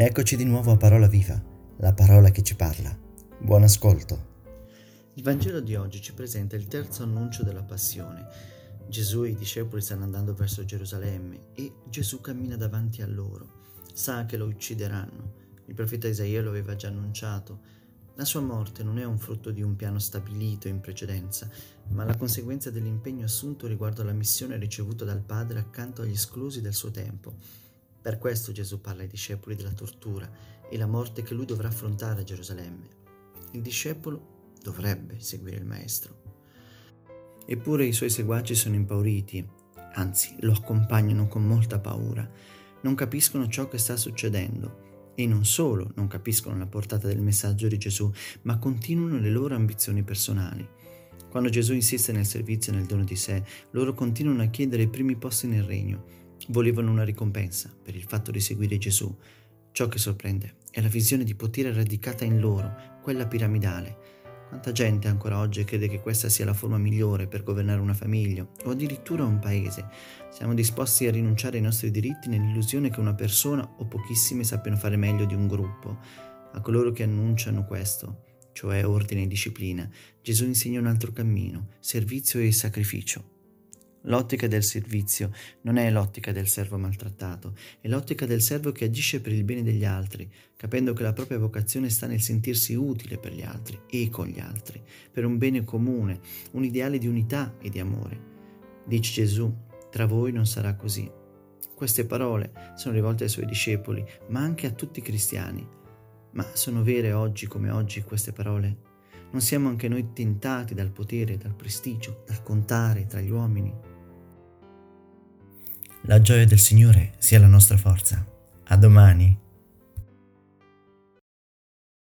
Eccoci di nuovo a Parola Viva, la parola che ci parla. Buon ascolto. Il Vangelo di oggi ci presenta il terzo annuncio della passione. Gesù e i discepoli stanno andando verso Gerusalemme e Gesù cammina davanti a loro. Sa che lo uccideranno. Il profeta Isaia lo aveva già annunciato. La sua morte non è un frutto di un piano stabilito in precedenza, ma la conseguenza dell'impegno assunto riguardo alla missione ricevuta dal Padre accanto agli esclusi del suo tempo. Per questo Gesù parla ai discepoli della tortura e la morte che lui dovrà affrontare a Gerusalemme. Il discepolo dovrebbe seguire il Maestro. Eppure i suoi seguaci sono impauriti, anzi lo accompagnano con molta paura, non capiscono ciò che sta succedendo e non solo non capiscono la portata del messaggio di Gesù, ma continuano le loro ambizioni personali. Quando Gesù insiste nel servizio e nel dono di sé, loro continuano a chiedere i primi posti nel regno Volevano una ricompensa per il fatto di seguire Gesù. Ciò che sorprende è la visione di potere radicata in loro, quella piramidale. Quanta gente ancora oggi crede che questa sia la forma migliore per governare una famiglia o addirittura un paese. Siamo disposti a rinunciare ai nostri diritti nell'illusione che una persona o pochissime sappiano fare meglio di un gruppo. A coloro che annunciano questo, cioè ordine e disciplina, Gesù insegna un altro cammino, servizio e sacrificio. L'ottica del servizio non è l'ottica del servo maltrattato, è l'ottica del servo che agisce per il bene degli altri, capendo che la propria vocazione sta nel sentirsi utile per gli altri e con gli altri, per un bene comune, un ideale di unità e di amore. Dice Gesù, tra voi non sarà così. Queste parole sono rivolte ai suoi discepoli, ma anche a tutti i cristiani. Ma sono vere oggi come oggi queste parole? Non siamo anche noi tentati dal potere, dal prestigio, dal contare tra gli uomini? La gioia del Signore sia la nostra forza. A domani.